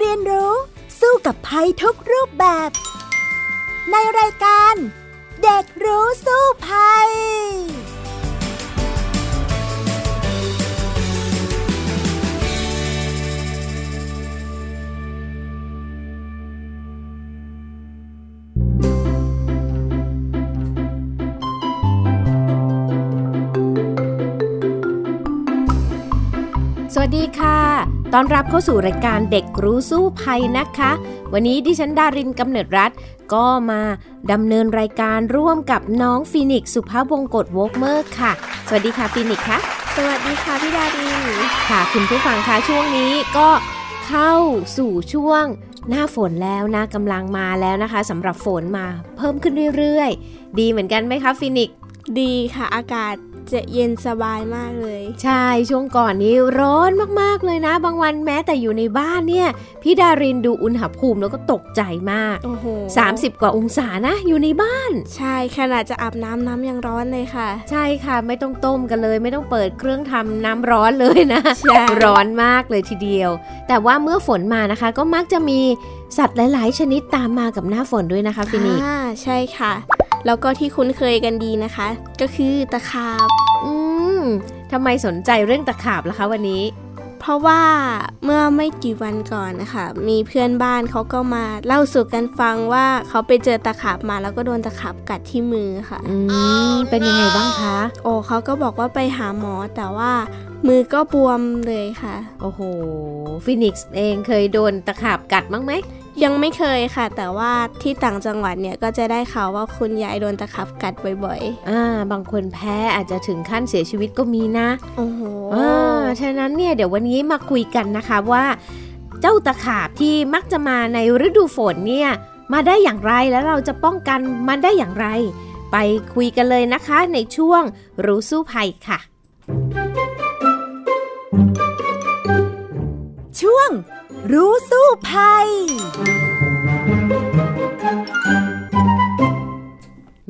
เรียนรู้ สู้กับภัยทุกรูปแบบ ในรายการ เด็กรู้สู้ภัยสวัสดีค่ะ ต้อนรับเข้าสู่รายการเด็กรู้สู้ภัยนะคะ วันนี้ดิฉันดารินกำเนิดรัฐ ก็มาดำเนินรายการร่วมกับน้องฟีนิกซ์สุภาพวงกตวกเมอร์ค่ะ สวัสดีค่ะฟีนิกซ์ค่ะ สวัสดีค่ะพี่ดาริน ค่ะคุณผู้ฟังคะช่วงนี้ก็เข้าสู่ช่วงหน้าฝนแล้วนะกำลังมาแล้วนะคะสำหรับฝนมาเพิ่มขึ้นเรื่อยๆ ดีเหมือนกันไหมคะฟีนิกซ์ดีค่ะอากาศ จะเย็นสบายมากเลย ใช่ช่วงก่อนนี้ร้อนมากๆเลยนะ บางวันแม้แต่อยู่ในบ้านเนี่ยพี่ดารินดูอุณหภูมิแล้วก็ตกใจมากโอ้โห30กว่าองศานะ อยู่ในบ้าน ใช่ขนาดจะอาบน้ำน้ำยังร้อนเลยค่ะ ใช่ค่ะไม่ต้องต้มกันเลย ไม่ต้องเปิดเครื่องทำน้ำร้อนเลยนะใช่ร้อนมากเลยทีเดียว แต่ว่าเมื่อฝนมานะคะ ก็มักจะมีสัตว์หลาย ๆ ชนิดตามมากับหน้าฝนด้วยนะคะฟินิกอ่าใช่ค่ะ แล้วก็ที่คุ้นเคยกันดีนะคะ ก็คือตะขาบ อืมทำไมสนใจเรื่องตะขาบล่ะคะวันนี้ เพราะว่าเมื่อไม่กี่วันก่อนนะคะมีเพื่อนบ้านเขาก็มาเล่าสู่กันฟังว่าเขาไปเจอตะขาบมาแล้วก็โดนตะขาบกัดที่มือค่ะ อืมเป็นยังไงบ้างคะ โอ้เขาก็บอกว่าไปหาหมอแต่ว่ามือก็บวมเลยค่ะ โอ้โห ฟินิกซ์เองเคยโดนตะขาบกัดบ้างไหม ยังไม่เคยค่ะ แต่ว่าที่ต่างจังหวัดเนี่ยก็จะได้ข่าวว่าคุณยายโดนตะขับกัดบ่อยอ่า บางคนแพ้อาจจะถึงขั้นเสียชีวิตก็มีนะๆโอ้โหอ่าฉะนั้นเนี่ยเดี๋ยววันนี้มาคุยกันนะคะว่าเจ้าตะขาบที่มักจะมาในฤดูฝนเนี่ยมาได้อย่างไรแล้วเราจะป้องกันมันได้อย่างไร ไปคุยกันเลยนะคะในช่วงรู้สู้ภัยค่ะ ช่วง รู้สู้ภัย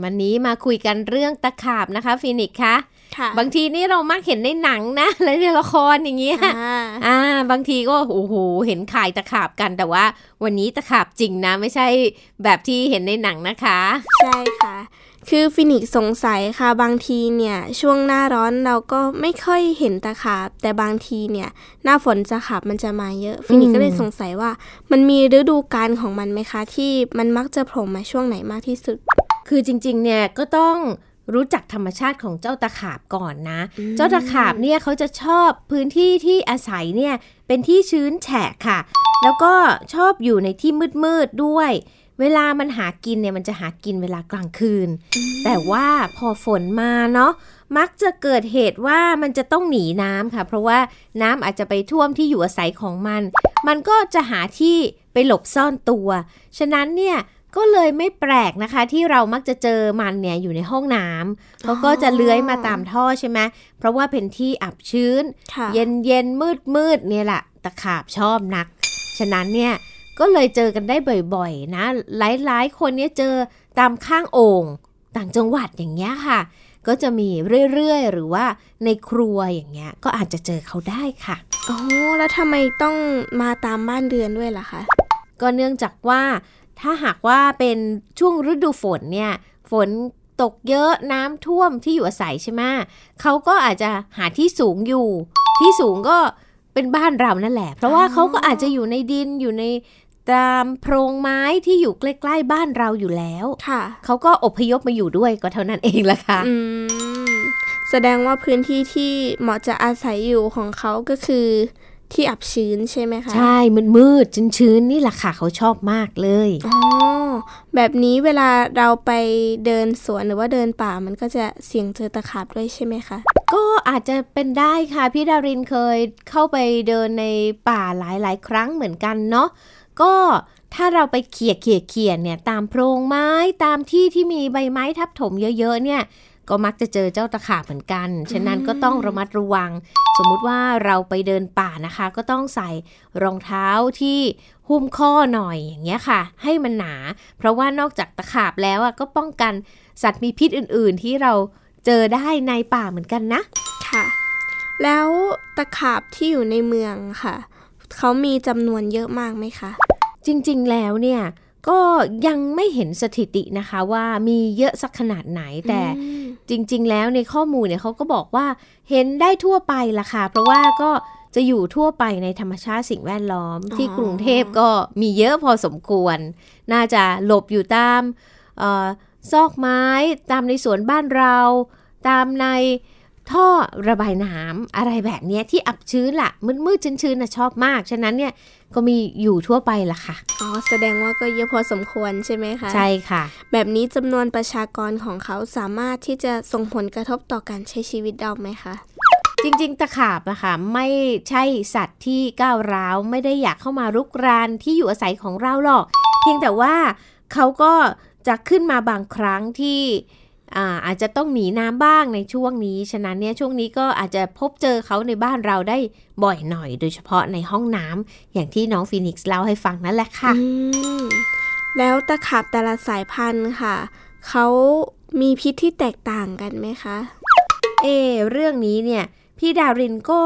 วันนี้มาคุยกันเรื่องตะขาบนะคะฟินิกซ์คะค่ะบางทีนี่เรามักเห็นในหนังนะ และในละครอย่างเงี้ยอ่าอ่า บางทีก็โอ้โหเห็นขายตะขาบกันแต่ว่า วันนี้ตะขาบจริงนะ ไม่ใช่แบบที่เห็นในหนังนะคะ ใช่ค่ะ คือฟินิกซ์สงสัยค่ะบางทีเนี่ย ช่วงหน้าร้อนเราก็ไม่ค่อยเห็นตะขาบ แต่บางทีเนี่ย หน้าฝนตะขาบมันจะมาเยอะ ฟินิกซ์ก็เลยสงสัยว่า มันมีฤดูกาลของมันไหมคะ ที่มันมักจะโผล่มาช่วงไหนมากที่สุด คือจริงๆเนี่ยก็ต้องรู้จักธรรมชาติของเจ้าตะขาบก่อนนะ เจ้าตะขาบเนี่ยเขาจะชอบพื้นที่ที่อาศัยเนี่ยเป็นที่ชื้นแฉะค่ะ แล้วก็ชอบอยู่ในที่มืดๆด้วย เวลามันหากินเนี่ยมันจะหากินเวลากลางคืน แต่ว่าพอฝนมาเนาะมักจะเกิดเหตุว่ามันจะต้องหนีน้ำค่ะ เพราะว่าน้ำอาจจะไปท่วมที่อยู่อาศัยของมัน มันก็จะหาที่ไปหลบซ่อนตัว ฉะนั้นเนี่ยก็เลยไม่แปลกนะคะ ที่เรามักจะเจอมันเนี่ยอยู่ในห้องน้ำเขาก็จะเลื้อยมาตามท่อใช่ไหมเพราะว่าเป็นที่อับชื้นค่ะเย็นเย็นมืดมืดๆเนี่ยแหละตะขาบชอบนัก ฉะนั้นเนี่ย ก็เลยเจอกันได้บ่อยๆนะ หลายๆ คนเนี่ยเจอตามข้างโอ่งต่างจังหวัดอย่างเงี้ยค่ะ ก็จะมีเรื่อยๆ หรือว่าในครัวอย่างเงี้ยก็อาจจะเจอเขาได้ค่ะอ๋อแล้วทำไมต้องมาตามบ้านเรือนด้วยล่ะคะ ก็เนื่องจากว่าถ้าหากว่าเป็นช่วงฤดูฝนเนี่ย ฝนตกเยอะน้ำท่วมที่อยู่อาศัยใช่ไหมเขาก็อาจจะหาที่สูงอยู่ ที่สูงก็เป็นบ้านเรานั่นแหละ เพราะว่าอ๋อเขาก็อาจจะอยู่ในดินอยู่ใน ตามโพรงไม้ที่อยู่ใกล้ๆบ้านเราอยู่แล้วค่ะเขาก็อพยพมาอยู่ด้วยก็เท่านั้นเองละค่ะอืมแสดงว่าพื้นที่ที่เหมาะจะอาศัยอยู่ของเขาก็คือที่อับชื้นใช่ไหมคะ ใช่มืดมืดๆชื้นๆนี่แหละค่ะเขาชอบมากเลยอ๋อแบบนี้เวลาเราไปเดินสวนหรือว่าเดินป่ามันก็จะเสี่ยงเจอตะขาบด้วยใช่ไหมคะ ก็อาจจะเป็นได้ค่ะพี่ดารินเคยเข้าไปเดินในป่าหลายๆ ครั้งเหมือนกันเนาะ ก็ถ้าเราไปเขี่ยเขี่ยเขี่ยเนี่ยตามโพรงไม้ตามที่ที่มีใบไม้ทับถมเยอะๆเนี่ยก็มักจะเจอเจ้าตะขาบเหมือนกัน ฉะนั้นก็ต้องระมัดระวัง สมมุติว่าเราไปเดินป่านะคะ ก็ต้องใส่รองเท้าที่หุ้มข้อหน่อยอย่างเงี้ยค่ะ ให้มันหนา เพราะว่านอกจากตะขาบแล้วอะก็ป้องกันสัตว์มีพิษอื่นๆ ที่เราเจอได้ในป่าเหมือนกันนะ ค่ะ แล้วตะขาบที่อยู่ในเมืองค่ะ เขามีจำนวนเยอะมากไหมคะ จริงๆแล้วเนี่ยก็ยังไม่เห็นสถิตินะคะว่ามีเยอะสักขนาดไหนแต่จริง ๆ แล้วในข้อมูลเนี่ยเขาก็บอกว่าเห็นได้ทั่วไปละค่ะ เพราะว่าก็จะอยู่ทั่วไปในธรรมชาติสิ่งแวดล้อม ที่กรุงเทพก็มีเยอะพอสมควร น่าจะหลบอยู่ตามออซอกไม้ ตามในสวนบ้านเรา ตามใน ท่อระบายน้ำอะไรแบบนี้ที่อับชื้นละ่ะมืดๆชื้นๆนะชอบมาก ฉะนั้นเนี่ยก็มีอยู่ทั่วไปละค่ะ อ๋อ แสดงว่าก็เยอะพอสมควรใช่ไหมคะ ใช่ค่ะ แบบนี้จำนวนประชากรของเขาสามารถที่จะส่งผลกระทบต่อการใช้ชีวิตเราไหมคะจริง ๆ ตะขาบนะคะไม่ใช่สัตว์ที่ก้าวร้าวไม่ได้อยากเข้ามารุกรานที่อยู่อาศัยของเราหรอก เพียงแต่ว่าเขาก็จะขึ้นมาบางครั้งที่ อาอาจจะต้องหนีน้ำบ้างในช่วงนี้ ฉะนั้นเนี่ยช่วงนี้ก็อาจจะพบเจอเขาในบ้านเราได้บ่อยหน่อย โดยเฉพาะในห้องน้ำอย่างที่น้องฟีนิกซ์เล่าให้ฟังนั่นแหละค่ะแล้วตะขาบแต่ละสายพันธุ์ค่ะ เขามีพิษที่แตกต่างกันไหมคะ เอ เรื่องนี้เนี่ย พี่ดารินก็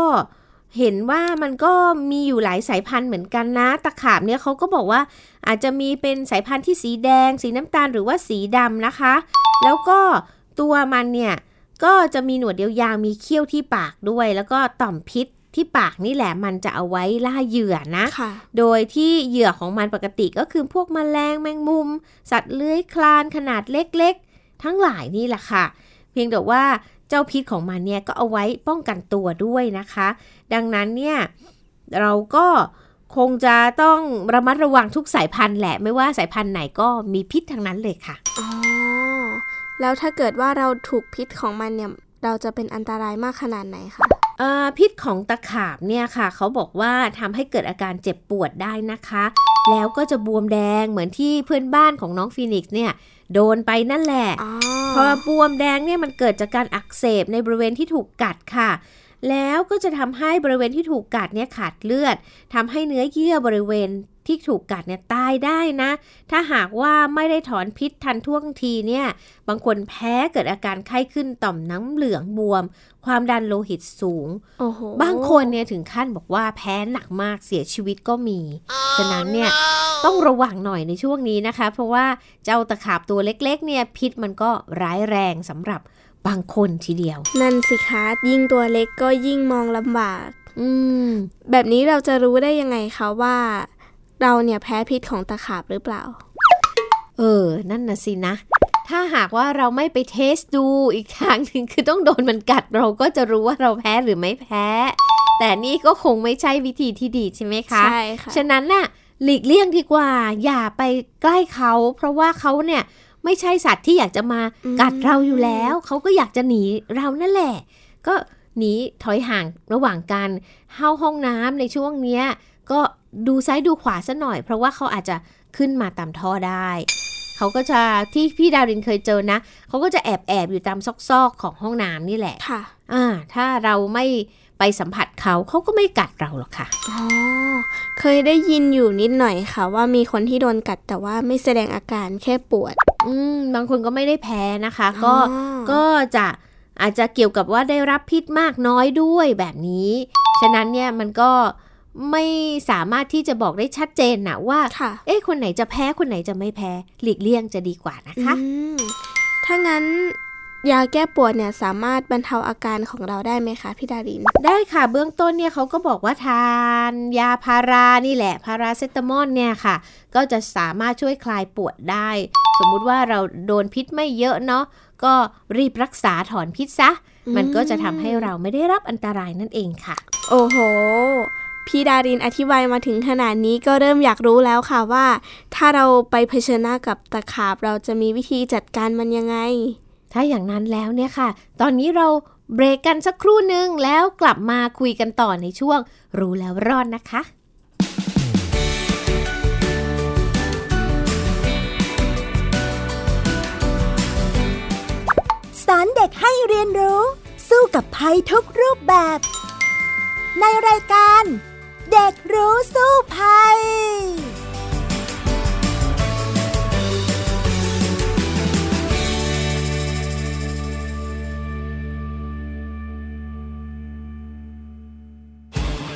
เห็นว่ามันก็มีอยู่หลายสายพันธุ์เหมือนกันนะ ตะขาบเนี่ยเขาก็บอกว่าอาจจะมีเป็นสายพันธุ์ที่สีแดง สีน้ำตาลหรือว่าสีดำนะคะ แล้วก็ตัวมันเนี่ยก็จะมีหนวดยาวๆมีเขี้ยวที่ปากด้วย แล้วก็ต่อมพิษที่ปากนี่แหละมันจะเอาไว้ล่าเหยื่อนะค่ะโดยที่เหยื่อของมันปกติก็คือพวกมแมลงแมงมุม สัตว์เลื้อยคลานขนาดเล็กๆ ทั้งหลายนี่แหละค่ะ เพียงแต่ว่า เจ้าพิษของมันเนี่ยก็เอาไว้ป้องกันตัวด้วยนะคะ ดังนั้นเนี่ยเราก็คงจะต้องระมัดระวังทุกสายพันธุ์แหละ ไม่ว่าสายพันธุ์ไหนก็มีพิษทั้งนั้นเลยค่ะอ๋อแล้วถ้าเกิดว่าเราถูกพิษของมันเนี่ยเราจะเป็นอันตรายมากขนาดไหนคะพิษของตะขาบเนี่ยค่ะ เขาบอกว่าทำให้เกิดอาการเจ็บปวดได้นะคะ แล้วก็จะบวมแดงเหมือนที่เพื่อนบ้านของน้องฟีนิกซ์เนี่ย โดนไปนั่นแหละพอบวมแดงเนี่ยมันเกิดจากการอักเสบในบริเวณที่ถูกกัดค่ะ แล้วก็จะทำให้บริเวณที่ถูกกัดเนี่ยขาดเลือดทำให้เนื้อเยื่อบริเวณที่ถูกกัดเนี่ยตายได้นะ ถ้าหากว่าไม่ได้ถอนพิษทันท่วงทีเนี่ย บางคนแพ้เกิดอาการไข้ขึ้นต่อมน้ำเหลืองบวม ความดันโลหิตสูง บางคนเนี่ยถึงขั้นบอกว่าแพ้หนักมากเสียชีวิตก็มี ฉะนั้นเนี่ยต้องระวังหน่อยในช่วงนี้นะคะ เพราะว่าเจ้าตะขาบตัวเล็กๆเนี่ยพิษมันก็ร้ายแรงสำหรับ บางคนทีเดียว นั่นสิคะยิ่งตัวเล็กก็ยิ่งมองลำบาก อืม แบบนี้เราจะรู้ได้ยังไงคะว่า เราเนี่ยแพ้พิษของตะขาบหรือเปล่า เออ นั่นนะสินะ ถ้าหากว่าเราไม่ไปเทสดูอีกครั้งหนึ่งคือต้องโดนมันกัดเราก็จะรู้ว่าเราแพ้หรือไม่แพ้ แต่นี่ก็คงไม่ใช่วิธีที่ดีใช่ไหมคะใช่ค่ะฉะนั้นน่ะหลีกเลี่ยงดีกว่า อย่าไปใกล้เขา เพราะว่าเขาเนี่ย ไม่ใช่สัตว์ที่อยากจะมากัดเราอยู่แล้ว เขาก็อยากจะหนีเรานั่นแหละ ก็หนีถอยห่างระหว่างการเข้าห้องน้ำในช่วงเนี้ย ก็ดูซ้ายดูขวาซะหน่อย เพราะว่าเขาอาจจะขึ้นมาตามท่อได้เขาก็จะที่พี่ดาวรินเคยเจอนะเขาก็จะแอบแอบอยู่ตามซอกๆของห้องน้ำนี่แหละค่ะ อ่า ถ้าเราไม่ ไปสัมผัสเขาเขาก็ไม่กัดเราหรอกค่ะ อ๋อ เคยได้ยินอยู่นิดหน่อยค่ะ ว่ามีคนที่โดนกัดแต่ว่าไม่แสดงอาการแค่ปวด อืม บางคนก็ไม่ได้แพ้นะคะ ก็อ๋อก็จะอาจจะเกี่ยวกับว่าได้รับพิษมากน้อยด้วยแบบนี้ ฉะนั้นเนี่ยมันก็ไม่สามารถที่จะบอกได้ชัดเจนนะว่าค่ะเอ๊ะ คนไหนจะแพ้ คนไหนจะไม่แพ้ หลีกเลี่ยงจะดีกว่านะคะอืมถ้างั้น ยาแก้ปวดเนี่ยสามารถบรรเทาอาการของเราได้ไหมคะพี่ดาริน ได้ค่ะเบื้องต้นเนี่ยเขาก็บอกว่าทานยาพารานี่แหละพาราเซตามอลเนี่ยค่ะ ก็จะสามารถช่วยคลายปวดได้ สมมุติว่าเราโดนพิษไม่เยอะเนาะก็รีบรักษาถอนพิษซะอืมมันก็จะทำให้เราไม่ได้รับอันตรายนั่นเองค่ะ โอ้โหพี่ดารินอธิบายมาถึงขนาดนี้ก็เริ่มอยากรู้แล้วค่ะว่า ถ้าเราไปเผชิญหน้ากับตะขาบเราจะมีวิธีจัดการมันยังไง ถ้าอย่างนั้นแล้วเนี่ยค่ะ ตอนนี้เราเบรกกันสักครู่หนึ่งแล้วกลับมาคุยกันต่อในช่วง รู้แล้วรอดนะคะสอนเด็กให้เรียนรู้ สู้กับภัยทุกรูปแบบ ในรายการ เด็กรู้สู้ภัย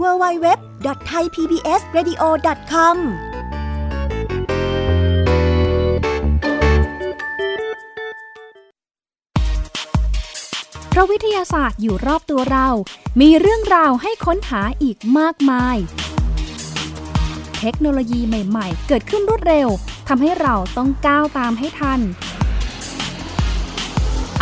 www.thaipbsradio.com เพราะวิทยาศาสตร์อยู่รอบตัวเรา มีเรื่องราวให้ค้นหาอีกมากมาย เทคโนโลยีใหม่ ๆ เกิดขึ้นรวดเร็ว ทำให้เราต้องก้าวตามให้ทัน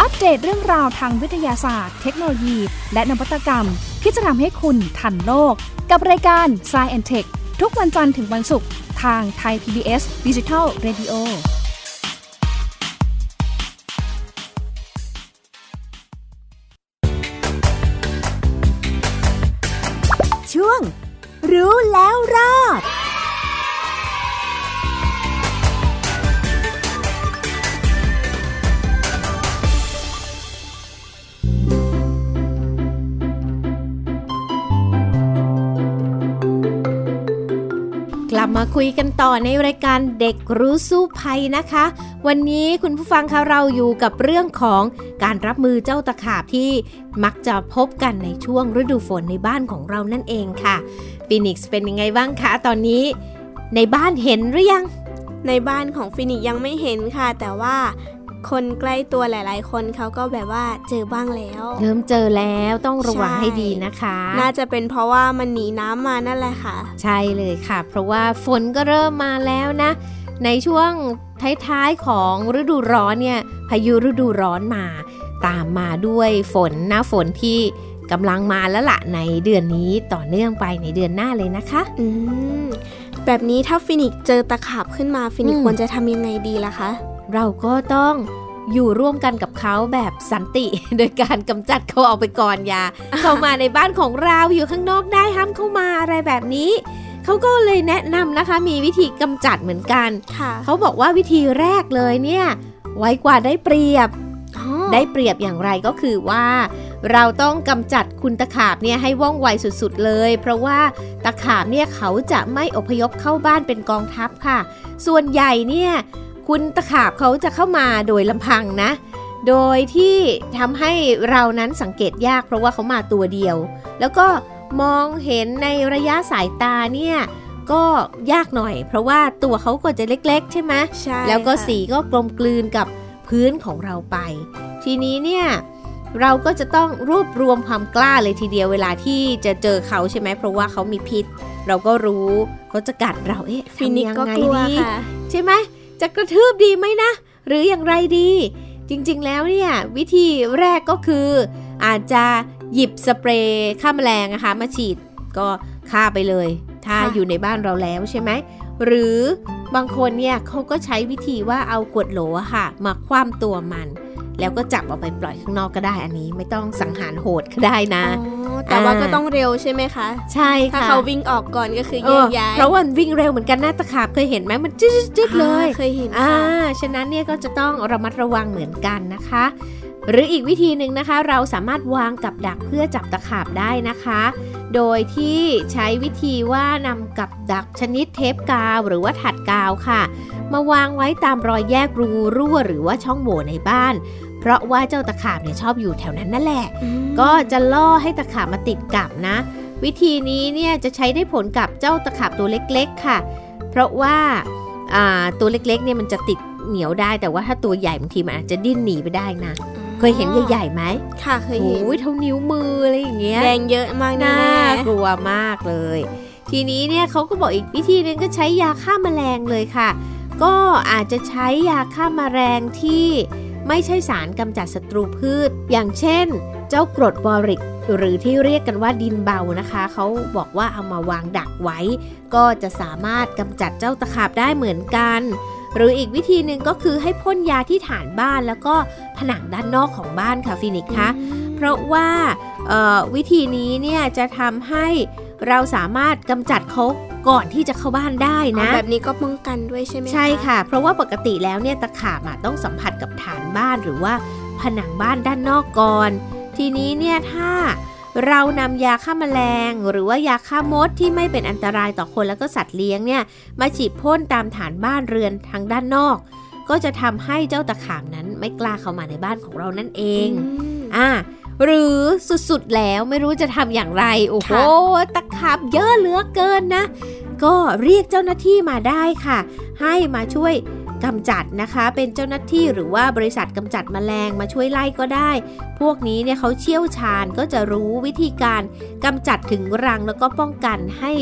อัปเดตเรื่องราวทางวิทยาศาสตร์ เทคโนโลยี และนวัตกรรม ที่จะทำให้คุณทันโลก กับรายการ s c i e n t e c h ทุกวันจันทร์ถึงวันศุกร์ทางไทย PBS Digital Radio ด คุยกันต่อในรายการเด็กรู้สู้ภัยนะคะ วันนี้คุณผู้ฟังคะเราอยู่กับเรื่องของการรับมือเจ้าตะขาบที่มักจะพบกันในช่วงฤดูฝนในบ้านของเรานั่นเองค่ะฟินิกซ์เป็นยังไงบ้างคะตอนนี้ ในบ้านเห็นหรือยัง ในบ้านของฟินิกซ์ยังไม่เห็นค่ะ แต่ว่า คนใกล้ตัวหลาย ๆ คนเขาก็แบบว่าเจอบ้างแล้ว เริ่มเจอแล้วต้องระวังใช่ให้ดีนะคะ น่าจะเป็นเพราะว่ามันหนีน้ำมานั่นแหละค่ะ ใช่เลยค่ะ เพราะว่าฝนก็เริ่มมาแล้วนะ ในช่วงท้ายๆของฤดูร้อนเนี่ยพายุฤดูร้อนมา ตามมาด้วยฝนหน้าฝนที่กำลังมาแล้วละในเดือนนี้ต่อเนื่องไปในเดือนหน้าเลยนะคะ อืมแบบนี้ถ้าฟินิกซ์เจอตะขาบขึ้นมาฟินิกซ์อืมควรจะทำยังไงดีล่ะคะ เราก็ต้องอยู่ร่วมกันกับเขาแบบสันติ โดยการกำจัดเขาออกไปก่อนอย่าเข้ามาในบ้านของเราอยู่ข้างนอกได้ห้ามเข้ามาอะไรแบบนี้เขาก็เลยแนะนำนะคะ มีวิธีกำจัดเหมือนกันค่ะเขาบอกว่าวิธีแรกเลยเนี่ย ไว้กว่าได้เปรียบอ๋อได้เปรียบอย่างไรก็คือว่า เราต้องกำจัดคุณตะขาบเนี่ยให้ว่องไวสุดๆเลย เพราะว่าตะขาบเนี่ยเขาจะไม่อพยพเข้าบ้านเป็นกองทัพค่ะ ส่วนใหญ่เนี่ย คุณตะขาบเขาจะเข้ามาโดยลำพังนะ โดยที่ทำให้เรานั้นสังเกตยากเพราะว่าเขามาตัวเดียว แล้วก็มองเห็นในระยะสายตาเนี่ยก็ยากหน่อย เพราะว่าตัวเขาก็จะเล็ก ๆ ใช่ไหมใช่แล้วก็ค่ะสีก็กลมกลืนกับพื้นของเราไป ทีนี้เนี่ยเราก็จะต้องรวบรวมความกล้าเลยทีเดียวเวลาที่จะเจอเขาใช่ไหมเพราะว่าเขามีพิษ เราก็รู้เขาจะกัดเราเอ๊ะฟินิกทำยังก็ไงกลัวดีค่ะใช่ไหม จะกระทืบดีไหมนะ หรืออย่างไรดี จริงๆแล้วเนี่ย วิธีแรกก็คือ อาจจะหยิบสเปรย์ฆ่าแมลงนะคะ มาฉีดก็ฆ่าไปเลย ถ้าอยู่ในบ้านเราแล้วใช่ไหม หรือบางคนเนี่ยเขาก็ใช้วิธีว่าเอาขวดโหลค่ะ มาคว่ำตัวมัน แล้วก็จับเอาไปปล่อยข้างนอกก็ได้อันนี้ ไม่ต้องสังหารโหดก็ได้นะ แต่ว่าอ่าก็ต้องเร็วใช่ไหมคะ ใช่ถ้าค่ะเขาวิ่งออกก่อนก็คือเอแยอกย้ายเพราะว่ามันวิ่งเร็วเหมือนกันหน้าตะขาบเคยเห็นไหมมันจึ๊ดจึ๊ดๆๆเลยอ่าเคยเห็นอ่าค่ะฉะนั้นเนี่ยก็จะต้องระมัดระวังเหมือนกันนะคะ หรืออีกวิธีหนึ่งนะคะ เราสามารถวางกับดักเพื่อจับตะขาบได้นะคะ โดยที่ใช้วิธีว่านำกับดักชนิดเทปกาวหรือว่าถัดกาวค่ะ มาวางไว้ตามรอยแยกรูรั่วหรือว่าช่องโหว่ในบ้านพ เพราะว่าเจ้าตะขาบเนี่ยชอบอยู่แถวนั้นนั่นแหละอืมก็จะล่อให้ตะขาบมาติดกับนะ วิธีนี้เนี่ยจะใช้ได้ผลกับเจ้าตะขาบตัวเล็กๆค่ะ เพราะว่าอ่าตัวเล็กๆเนี่ยมันจะติดเหนียวได้ แต่ว่าถ้าตัวใหญ่บางทีมันอาจจะดิ้นหนีไปได้นะเคยเห็นใหญ่ๆไหม ค่ะเคยเห็นโอ้ยเท่านิ้วมืออะไรอย่างเงี้ย แดงเยอะมากแน่น่ากลัวมากเลย ทีนี้เนี่ยเขาก็บอกอีกวิธีหนึงก็ใช้ยาฆ่าแมลงเลยค่ะ ก็อาจจะใช้ยาฆ่าแมลงที่ ไม่ใช่สารกำจัดศัตรูพืช อย่างเช่น เจ้ากรดบอริก หรือที่เรียกกันว่าดินเบานะคะ เขาบอกว่าเอามาวางดักไว้ ก็จะสามารถกำจัดเจ้าตะขาบได้เหมือนกัน หรืออีกวิธีหนึ่งก็คือให้พ่นยาที่ฐานบ้านแล้วก็ผนังด้านนอกของบ้านค่ะฟินิกซ์คะเพราะว่าเอ่อวิธีนี้เนี่ยจะทำให้เราสามารถกำจัดเขา ก่อนที่จะเข้าบ้านได้อ๋อนะ แบบนี้ก็ป้องกันด้วยใช่ไหมใช่ค่ะ เพราะว่าปกติแล้วเนี่ยตะขาบอะต้องสัมผัสกับฐานบ้านหรือว่าผนังบ้านด้านนอกก่อน ทีนี้เนี่ยถ้าเรานำยาฆ่าแมลง หรือว่ายาฆ่ามดที่ไม่เป็นอันตรายต่อคนแล้วก็สัตว์เลี้ยงเนี่ยมาฉีดพ่นตามฐานบ้านเรือนทางด้านนอก ก็จะทำให้เจ้าตะขาบนั้นไม่กล้าเข้ามาในบ้านของเรานั่นเองมอ่า หรือสุดๆแล้วไม่รู้จะทำอย่างไร โอ้โหค่ะตะขาบเยอะเหลือเกินนะ ก็เรียกเจ้าหน้าที่มาได้ค่ะ ให้มาช่วย กำจัดนะคะ เป็นเจ้าหน้าที่หรือว่าบริษัทกำจัดแมลงมาช่วยไล่ก็ได้ พวกนี้เนี่ยเขาเชี่ยวชาญก็จะรู้วิธีการกำจัดถึงรังแล้วก็ป้องกันให้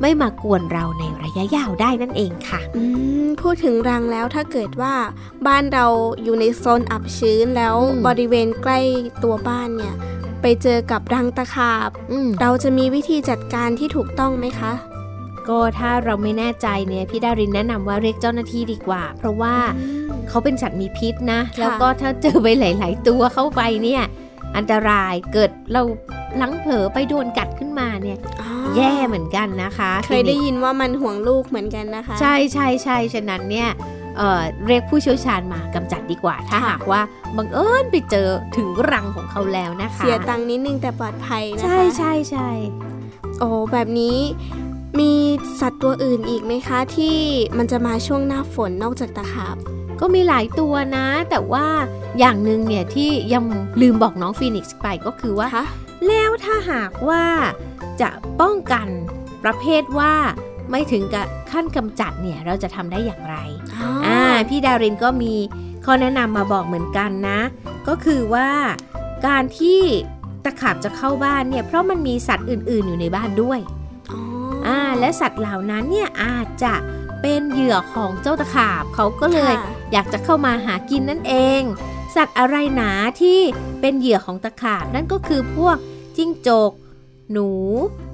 ไม่มากวนเราในระยะยาวได้นั่นเองค่ะอืมพูดถึงรังแล้วถ้าเกิดว่าบ้านเราอยู่ในโซนอับชื้นแล้วอืมบริเวณใกล้ตัวบ้านเนี่ยไปเจอกับรังตะขาบอืมเราจะมีวิธีจัดการที่ถูกต้องไหมคะ ก็ถ้าเราไม่แน่ใจเนี่ยพี่ดารินแนะนำว่าเรียกเจ้าหน้าที่ดีกว่า เพราะว่าเขาเป็นสัตว์มีพิษนะค่ะแล้วก็ถ้าเจอไปหลาย ๆ ตัวเข้าไปเนี่ยอันตรายเกิดเราพลั้งเผลอไปโดนกัดขึ้นมาเนี่ยอ๋อแย่เหมือนกันนะคะ เคยได้ทีนี้ยินว่ามันห่วงลูกเหมือนกันนะคะ ใช่ใช่ใช่ฉะนั้นเนี่ยเอ่อเรียกผู้เชี่ยวชาญมากำจัดดีกว่า ถ้าค่ะหากว่าบังเอิญไปเจอถึงรังของเขาแล้วนะคะ เสียตังค์นิดนึงแต่ปลอดภัยนะคะ ใช่ใช่ใช่โอ้แบบนี้ มีสัตว์ตัวอื่นอีกไหมคะที่มันจะมาช่วงหน้าฝนนอกจากตะขาบ ก็มีหลายตัวนะ แต่ว่าอย่างหนึ่งเนี่ยที่ยังลืมบอกน้องฟีนิกซ์ไปก็คือว่าคะแล้วถ้าหากว่าจะป้องกันประเภทว่าไม่ถึงกับขั้นกำจัดเนี่ยเราจะทำได้อย่างไรอ๋อออ่าพี่ดารินก็มีข้อแนะนำมาบอกเหมือนกันนะ ก็คือว่าการที่ตะขาบจะเข้าบ้านเนี่ยเพราะมันมีสัตว์อื่น ๆ อยู่ในบ้านด้วยอ๋ออ่า และสัตว์เหล่านั้นเนี่ยอาจจะเป็นเหยื่อของเจ้าตะขาบเขาก็เลยค่ะอยากจะเข้ามาหากินนั่นเอง สัตว์อะไรหนาที่เป็นเหยื่อของตะขาบนั่นก็คือพวกจิ้งจก หนู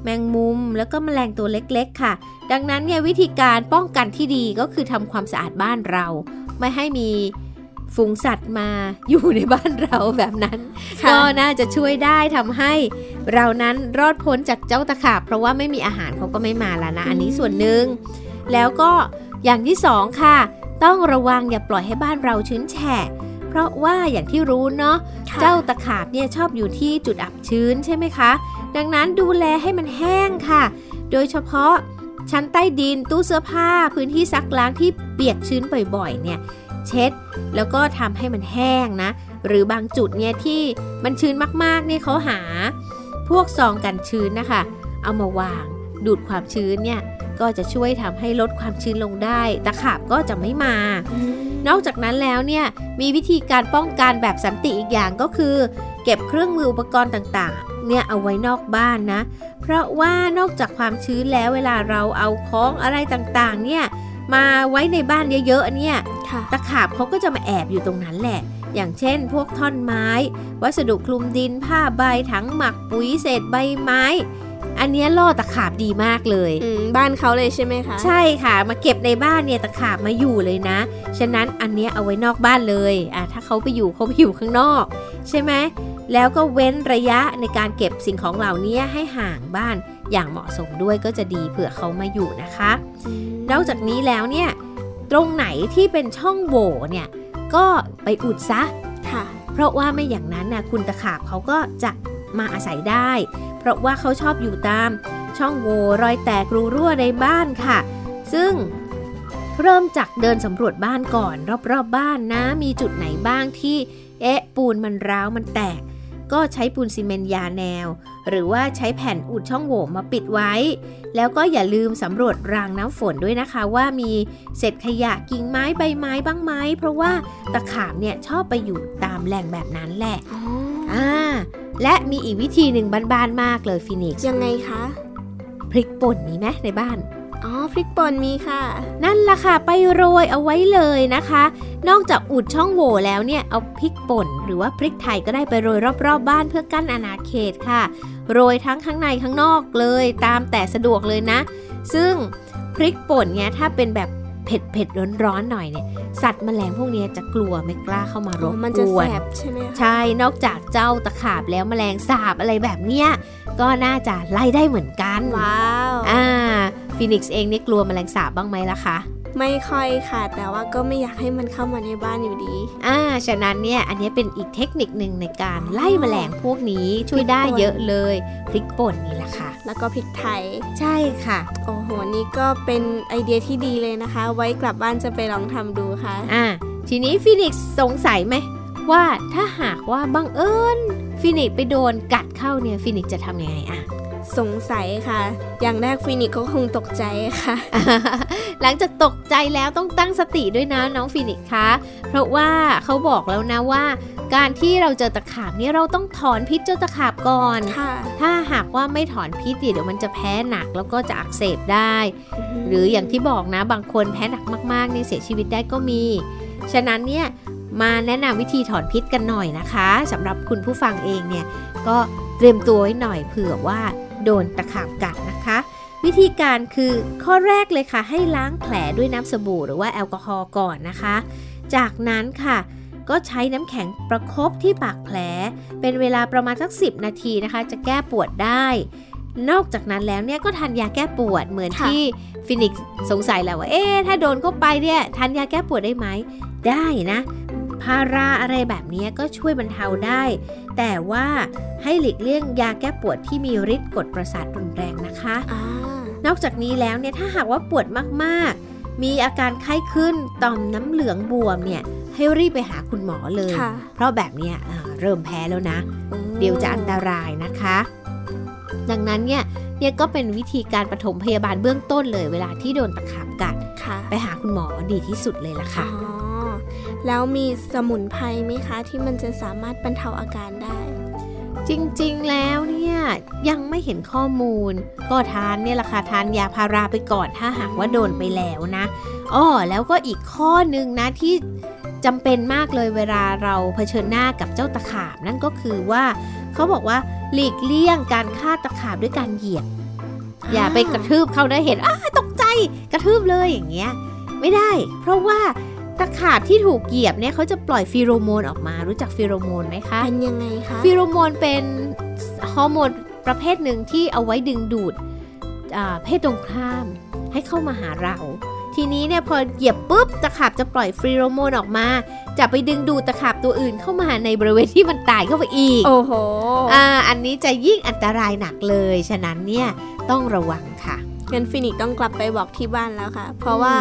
แมงมุม แล้วก็แมลงตัวเล็กๆ ค่ะ ดังนั้นเนี่ยวิธีการป้องกันที่ดีก็คือทำความสะอาดบ้านเรา ไม่ให้มี ฝูงสัตว์มาอยู่ในบ้านเราแบบนั้นค่ะก็น่าจะช่วยได้ทำให้เรานั้นรอดพ้นจากเจ้าตะขาบเพราะว่าไม่มีอาหารเขาก็ไม่มาแล้วนะ อันนี้ส่วนหนึ่งแล้วก็อย่างที่สองค่ะ ต้องระวังอย่าปล่อยให้บ้านเราชื้นแฉะเพราะว่าอย่างที่รู้เนาะค่ะเจ้าตะขาบเนี่ยชอบอยู่ที่จุดอับชื้นใช่ไหมคะ ดังนั้นดูแลให้มันแห้งค่ะ โดยเฉพาะชั้นใต้ดินตู้เสื้อผ้าพื้นที่ซักล้างที่เปียกชื้นบ่อยๆเนี่ย เช็ด แล้วก็ทำให้มันแห้งนะ หรือบางจุดเนี่ยที่มันชื้นมากๆเนี่ยเขาหา พวกซองกันชื้นนะคะ เอามาวางดูดความชื้นเนี่ยก็จะช่วยทำให้ลดความชื้นลงได้ ตะขาบก็จะไม่มาอืมนอกจากนั้นแล้วเนี่ยมีวิธีการป้องกันแบบสันติอีกอย่างก็คือ เก็บเครื่องมืออุปกรณ์ต่างๆ เนี่ยเอาไว้นอกบ้านนะ เพราะว่านอกจากความชื้นแล้วเวลาเราเอาของอะไรต่างๆ เนี่ย มาไว้ในบ้านเยอะๆเนี่ยค่ะตะขาบเขาก็จะมาแอบอยู่ตรงนั้นแหละ อย่างเช่น พวกท่อนไม้ วัสดุคลุมดินผ้าใบถังหมักปุ๋ยเศษใบไม้ อันเนี้ยล่อตะขาบดีมากเลยอืมบ้านเขาเลยใช่ไหมคะ ใช่ค่ะ มาเก็บในบ้านเนี่ยตะขาบมาอยู่เลยนะ ฉะนั้นอันเนี้ยเอาไว้นอกบ้านเลยอะถ้าเขาไปอยู่เขาไปอยู่ข้างนอก ใช่ไหม แล้วก็เว้นระยะในการเก็บสิ่งของเหล่านี้ให้ห่างบ้านอย่างเหมาะสมด้วยก็จะดีเผื่อเขามาอยู่นะคะ นอกจากนี้แล้วเนี่ยตรงไหนที่เป็นช่องโหว่เนี่ยก็ไปอุดซะค่ะ เพราะว่าไม่อย่างนั้นนะคุณตะขาบเขาก็จะมาอาศัยได้ เพราะว่าเขาชอบอยู่ตามช่องโหว่รอยแตกรูรั่วในบ้านค่ะ ซึ่งเริ่มจากเดินสำรวจบ้านก่อน รอบๆบบ้านนะ มีจุดไหนบ้างที่ เอ๊ะ ปูนมันร้าวมันแตก ก็ใช้ปูนซีเมนต์ยาแนว หรือว่าใช้แผ่นอุดช่องโหว่มาปิดไว้ แล้วก็อย่าลืมสำรวจรางน้ำฝนด้วยนะคะ ว่ามีเศษขยะกิ่งไม้ใบไม้บ้างไหมเพราะว่าตะขาบเนี่ยชอบไปอยู่ตามแหล่งแบบนั้นแหละอ๋ออ่าและมีอีกวิธีหนึ่งบ้านๆมากเลยฟินิกซ์ยังไงคะพริกป่นมีไหมในบ้าน อ๋อพริกป่นมีค่ะ นั่นล่ะค่ะ ไปโรยเอาไว้เลยนะคะ นอกจากอุดช่องโหว่แล้วเนี่ยเอาพริกป่น หรือว่าพริกไทยก็ได้ไปโรยรอบๆบบ้านเพื่อกั้นอาณาเขตค่ะ โรยทั้งข้างในข้างนอกเลย ตามแต่สะดวกเลยนะ ซึ่งพริกป่นเนี่ยถ้าเป็นแบบเผ็ดเผ็ดร้อนร้อนๆหน่อยเนี่ยสัตว์แมลงพวกนี้จะกลัวไม่กล้าเข้ามารบมันกจะวแสนบใช่ไหมคะใช่ นอกจากเจ้าตะขาบแล้วแมลงสาบอะไรแบบเนี้ยก็น่าจะไล่ได้เหมือนกันว้าวอ่า ฟีนิกซ์เองเนี่ยกลัวแมลงสาบบ้างไหมล่ะคะไม่ค่อยค่ะ แต่ว่าก็ไม่อยากให้มันเข้ามาในบ้านอยู่ดีอ่าฉะนั้นเนี่ยอันนี้เป็นอีกเทคนิคหนึ่งในการไล่แมลงพวกนี้ช่วยได้เยอะเลยพริกป่นนี่แหละค่ะ แล้วก็พริกไทย ใช่ค่ะ โอ้โหนี่ก็เป็นไอเดียที่ดีเลยนะคะ ไว้กลับบ้านจะไปลองทำดูค่ะอ่าทีนี้ฟีนิกซ์สงสัยไหมว่าถ้าหากว่าบังเอิญฟีนิกซ์ไปโดนกัดเข้าเนี่ยฟีนิกซ์จะทำยังไงอะ สงสัยค่ะ อย่างแรกฟินิกซ์ก็คงตกใจค่ะ หลังจากตกใจแล้วต้องตั้งสติด้วยนะน้องฟินิกซ์คะเพราะว่าเขาบอกแล้วนะว่า การที่เราเจอตะขาบเนี่ยเราต้องถอนพิษเจ้าตะขาบก่อนค่ะถ้าหากว่าไม่ถอนพิษเดี๋ยวมันจะแพ้หนักแล้วก็จะอักเสบได้ หรืออย่างที่บอกนะบางคนแพ้หนักมากๆนี่เสียชีวิตได้ก็มี ฉะนั้นเนี่ยมาแนะนำวิธีถอนพิษกันหน่อยนะคะสำหรับคุณผู้ฟังเองเนี่ยก็เตรียมตัวไว้หน่อยเผื่อว่า โดนตะขาบกัดนะคะ วิธีการคือข้อแรกเลยค่ะ ให้ล้างแผลด้วยน้ำสบู่หรือว่าแอลกอฮอล์ก่อนนะคะ จากนั้นค่ะ ก็ใช้น้ำแข็งประคบที่ปากแผล เป็นเวลาประมาณสัก 10 นาทีนะคะ จะแก้ปวดได้นอกจากนั้นแล้วเนี่ยก็ทานยาแก้ปวดเหมือนค่ะที่ฟินิกซ์สงสัยแหละว่าเอ๊ะถ้าโดนเข้าไปเนี่ยทานยาแก้ปวดได้ไหมได้นะ พาราอะไรแบบนี้ก็ช่วยบรรเทาได้ แต่ว่าให้หลีกเลี่ยงยาแก้ปวดที่มีฤทธิ์กดประสาทรุนแรงนะคะอ่านอกจากนี้แล้วเนี่ยถ้าหากว่าปวดมากๆ มีอาการไข้ขึ้นต่อมน้ำเหลืองบวมเนี่ยให้รีบไปหาคุณหมอเลยค่ะเพราะแบบเนี้ยอ่าเริ่มแพ้แล้วนะ เดี๋ยวจะอันตรายนะคะ ดังนั้นเนี่ยเนี่ยก็เป็นวิธีการปฐมพยาบาลเบื้องต้นเลย เวลาที่โดนตะขาบกัดค่ะไปหาคุณหมอดีที่สุดเลยล่ะอ๋ค่ะอ แล้วมีสมุนไพรไหมคะ ที่มันจะสามารถบรรเทาอาการได้ จริงๆแล้วเนี่ย ยังไม่เห็นข้อมูล ก็ทานเนี่ยแหละค่ะทานยาพาราไปก่อนถ้าหากว่าโดนไปแล้วนะอ้อแล้วก็อีกข้อหนึ่งนะที่จำเป็นมากเลยเวลาเราเผชิญหน้ากับเจ้าตะขาบ นั่นก็คือว่าเขาบอกว่าหลีกเลี่ยงการฆ่าตะขาบด้วยการเหยียบอย่าไปกระทืบเขาได้เห็นอ้าตกใจกระทืบเลยอย่างเงี้ย ไม่ได้ เพราะว่า ตะขาบที่ถูกเหยียบเนี่ยเขาจะปล่อยฟีโรโมนออกมา รู้จักฟีโรโมนไหมคะ เป็นยังไงคะ ฟีโรโมนเป็นฮอร์โมนประเภทหนึ่งที่เอาไว้ดึงดูดอ่าเพศตรงข้ามให้เข้ามาหาเรา ทีนี้เนี่ยพอเหยียบปุ๊บตะขาบจะปล่อยฟีโรโมนออกมา จะไปดึงดูดตะขาบตัวอื่นเข้ามาในบริเวณที่มันตายเข้าไปอีก โอ้โหอ่าอันนี้จะยิ่งอันตรายหนักเลย ฉะนั้นเนี่ยต้องระวังค่ะงั้นฟินิกซ์ต้องกลับไปบอกที่บ้านแล้วค่ะ เพราะว่า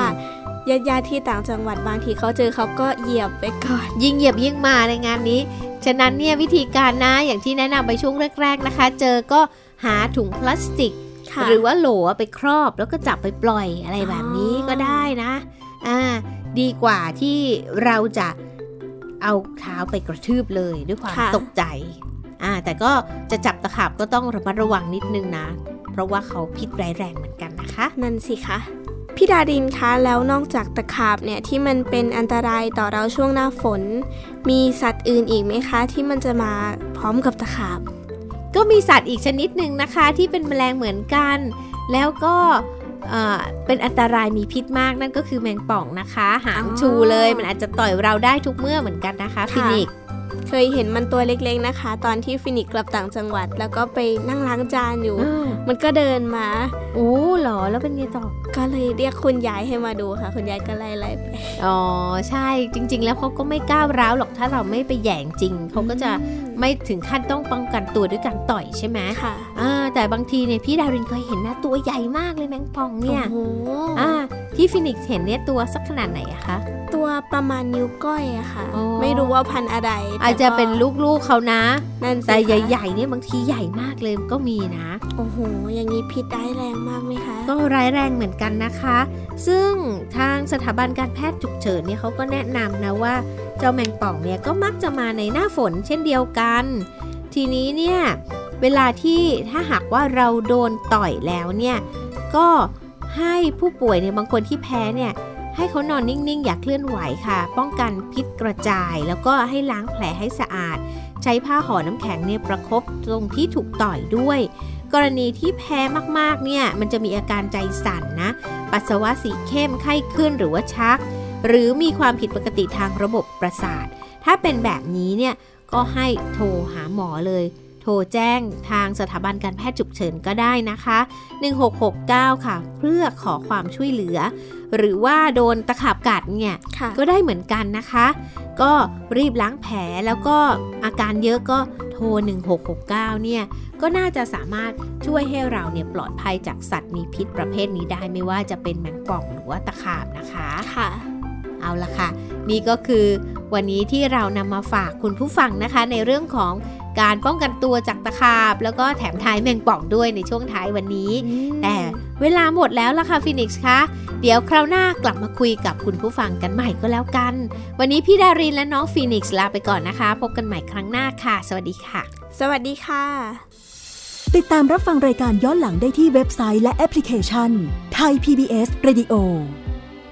ญาติญาติๆที่ต่างจังหวัดบางทีเขาเจอเขาก็เหยียบไปก่อน ยิ่งเหยียบยิ่งมาในงานนี้ ฉะนั้นเนี่ยวิธีการนะอย่างที่แนะนำไปช่วงแรก ๆนะคะ เจอก็หาถุงพลาสติกค่ะหรือว่าโหลไปครอบแล้วก็จับไปปล่อยอะไรแบบนี้อ๋อก็ได้นะอ่าดีกว่าที่เราจะเอาเท้าไปกระทืบเลยด้วยความตกใจอ่าแต่ก็จะจับตะขาบก็ต้องระมัดระวังนิดนึงนะ เพราะว่าเขาพิษร้ายแรงเหมือนกันนะคะ นั่นสิคะ พี่ดาดินคะแล้วนอกจากตะขาบเนี่ยที่มันเป็นอันตรายต่อเราช่วงหน้าฝน มีสัตว์อื่นอีกไหมคะ ที่มันจะมาพร้อมกับตะขาบ ก็มีสัตว์อีกชนิดหนึ่งนะคะ ที่เป็นแมลงเหมือนกัน แล้วก็เอ่อเป็นอันตรายมีพิษมากนั่นก็คือแมงป่องนะคะ หางอ๋อชูเลยมันอาจจะต่อยเราได้ทุกเมื่อเหมือนกันนะคะฟินิกซ์ เคยเห็นมันตัวเล็กๆนะคะ ตอนที่ฟินิกกลับต่างจังหวัด แล้วก็ไปนั่งล้างจานอยู่อ่ามันก็เดินมาโอ้เหรอแล้วเป็นไงต่อก็เลยเรียกคุณยายให้มาดูค่ะ คุณยายก็ไล่ไล่ไปอ๋อใช่จริง ๆ แล้วเขาก็ไม่ก้าวร้าวหรอกถ้าเราไม่ไปแหย่งจริงเขาก็จะไม่ถึงขั้นต้องป้องกันตัวด้วยการต่อยใช่ไหมค่ะอ่าแต่บางทีเนี่ยพี่ดารินเคยเห็นนะตัวใหญ่มากเลยแมงป่องเนี่ยโอ้โหอ่าที่ฟินิกซ์เห็นเนี่ยตัวสักขนาดไหนอะคะ ตัวตัวประมาณนิ้วก้อยอะค่ะ ไม่รู้ว่าพันอะไร อาจจะเป็นลูกๆเขานะนั่นแต่ใหญ่ๆเนี่ยบางทีใหญ่มากเลยก็มีนะ โอ้โห อย่างนี้พิษได้แรงมากไหมคะ ก็ร้ายแรงเหมือนกันนะคะ ซึ่งทางสถาบันการแพทย์ฉุกเฉินเนี่ยเขาก็แนะนำนะว่า เจ้าแมงป่องเนี่ยก็มักจะมาในหน้าฝนเช่นเดียวกัน ทีนี้เนี่ยเวลาที่ถ้าหากว่าเราโดนต่อยแล้วเนี่ยก็ให้ผู้ป่วยเนี่ยบางคนที่แพ้เนี่ย ให้เขานอนนิ่งๆ อย่าเคลื่อนไหวค่ะ ป้องกันพิษกระจาย แล้วก็ให้ล้างแผลให้สะอาด ใช้ผ้าห่อน้ำแข็งเนี่ยประคบตรงที่ถูกต่อยด้วย กรณีที่แพ้มากๆ เนี่ยมันจะมีอาการใจสั่นนะ ปัสสาวะสีเข้มไข้ขึ้นหรือว่าชัก หรือมีความผิดปกติทางระบบประสาท ถ้าเป็นแบบนี้เนี่ยก็ให้โทรหาหมอเลย ทรแจ้งทางสถาบันการแพทย์ฉุกเฉินก็ได้นะคะ 1669 ค่ะ เพื่อขอความช่วยเหลือ หรือว่าโดนตะขาบกัดเนี่ยค่ะก็ได้เหมือนกันนะคะ ก็รีบล้างแผลแล้วก็อาการเยอะก็โทร 1669 เนี่ยก็น่าจะสามารถช่วยให้เราเนี่ยปลอดภัยจากสัตว์มีพิษประเภทนี้ได้ไม่ว่าจะเป็นแมงป่องหรือว่าตะขาบนะคะค่ะ เอาละค่ะ นี่ก็คือวันนี้ที่เรานำมาฝากคุณผู้ฟังนะคะ ในเรื่องของการป้องกันตัวจากตะขาบ แล้วก็แถมท้ายแมงป่องด้วยในช่วงท้ายวันนี้ แต่เวลาหมดแล้วล่ะค่ะฟินิกส์คะเดี๋ยวคราวหน้ากลับมาคุยกับคุณผู้ฟังกันใหม่ก็แล้วกัน วันนี้พี่ดารินและน้องฟินิกส์ลาไปก่อนนะคะ พบกันใหม่ครั้งหน้าค่ะ สวัสดีค่ะ สวัสดีค่ะ ติดตามรับฟังรายการย้อนหลังได้ที่เว็บไซต์และแอปพลิเคชันไทย PBS Radio